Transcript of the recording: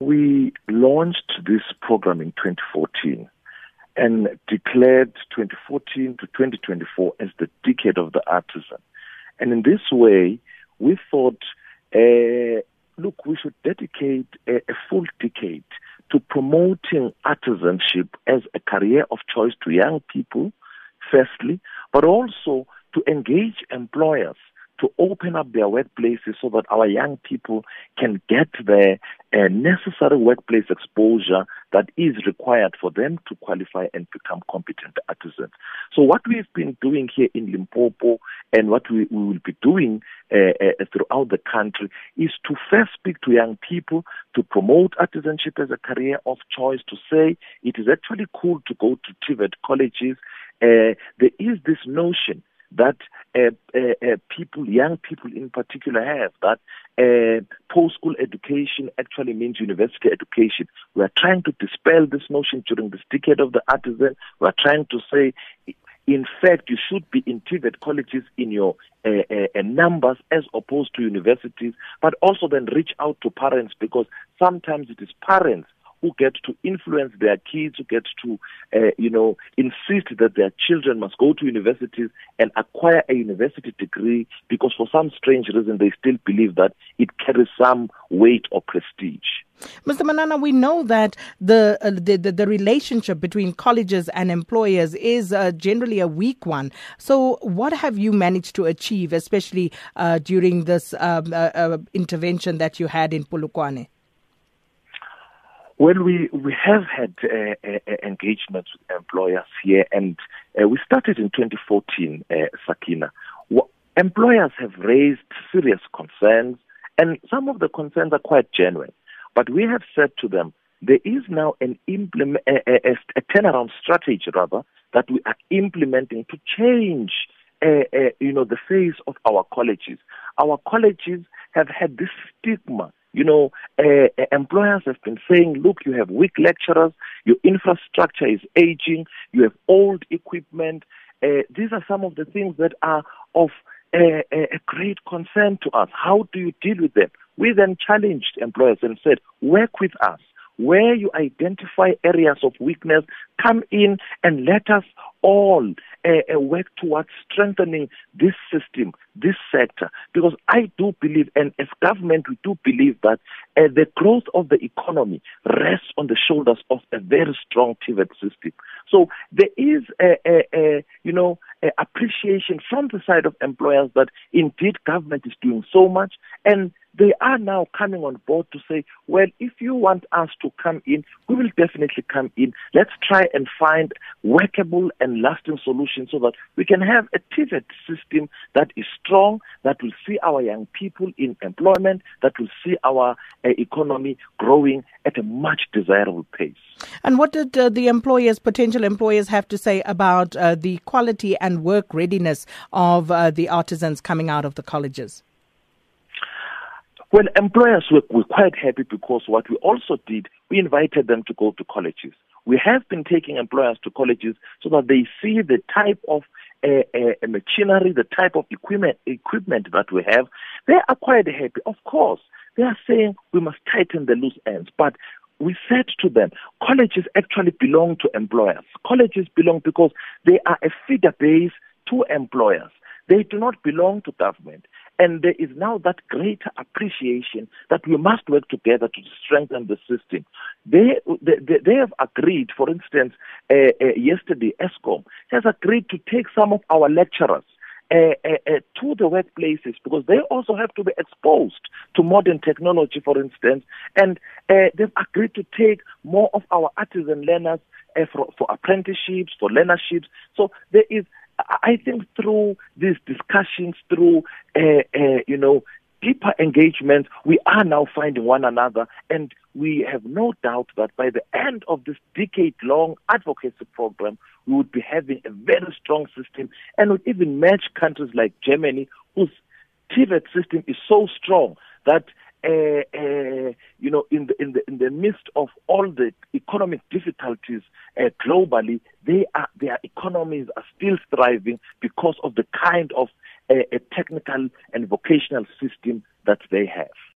We launched this program in 2014 and declared 2014 to 2024 as the decade of the artisan. And in this way, we thought, uh, look, we should dedicate a, a full decade to promoting artisanship as a career of choice to young people, firstly, but also to engage employers to open up their workplaces so that our young people can get the uh, necessary workplace exposure that is required for them to qualify and become competent artisans. So, what we've been doing here in Limpopo and what we, we will be doing uh, uh, throughout the country is to first speak to young people to promote artisanship as a career of choice, to say it is actually cool to go to TVET colleges. Uh, there is this notion that uh, uh, uh, people, young people in particular, have that uh, post school education actually means university education. We are trying to dispel this notion during this decade of the artisan. We are trying to say, in fact, you should be in TVET colleges in your uh, uh, numbers as opposed to universities, but also then reach out to parents because sometimes it is parents who get to influence their kids, who get to, uh, you know, insist that their children must go to universities and acquire a university degree because for some strange reason they still believe that it carries some weight or prestige. Mr. Manana, we know that the, uh, the, the, the relationship between colleges and employers is uh, generally a weak one. So, what have you managed to achieve, especially uh, during this um, uh, uh, intervention that you had in Polokwane? Well, we, we have had uh, uh, engagements with employers here, and uh, we started in 2014, uh, Sakina. Employers have raised serious concerns, and some of the concerns are quite genuine. But we have said to them, there is now an implement, a, a, a turnaround strategy, rather, that we are implementing to change uh, uh, you know, the face of our colleges. Our colleges have had this stigma you know, uh, employers have been saying, look, you have weak lecturers, your infrastructure is aging, you have old equipment. Uh, these are some of the things that are of a, a great concern to us. How do you deal with them? We then challenged employers and said, work with us. Where you identify areas of weakness, come in and let us all uh, work towards strengthening this system, this sector, because I do believe, and as government, we do believe that uh, the growth of the economy rests on the shoulders of a very strong TVET system. So there is, a, a, a you know, appreciation from the side of employers that indeed government is doing so much, and they are now coming on board to say, well, if you want us to come in, we will definitely come in. Let's try and find workable and lasting solutions so that we can have a TVET system that is strong, that will see our young people in employment, that will see our uh, economy growing at a much desirable pace. And what did uh, the employers, potential employers, have to say about uh, the quality and work readiness of uh, the artisans coming out of the colleges? Well, employers were, were quite happy because what we also did, we invited them to go to colleges. We have been taking employers to colleges so that they see the type of uh, uh, machinery, the type of equipment, equipment that we have. They are quite happy. Of course, they are saying we must tighten the loose ends, but we said to them, colleges actually belong to employers. Colleges belong because they are a feeder base to employers. They do not belong to government. And there is now that greater appreciation that we must work together to strengthen the system. They, they, they have agreed, for instance, uh, uh, yesterday, Eskom has agreed to take some of our lecturers uh, uh, uh, to the workplaces because they also have to be exposed to modern technology, for instance, and uh, they've agreed to take more of our artisan learners uh, for, for apprenticeships, for learnerships. So there is I think through these discussions, through uh, uh, you know deeper engagement, we are now finding one another, and we have no doubt that by the end of this decade-long advocacy program, we would be having a very strong system, and would even match countries like Germany, whose TVET system is so strong that uh, you know, in the in the in the midst of all the economic difficulties uh, globally, they are their economies are still thriving because of the kind of uh, a technical and vocational system that they have.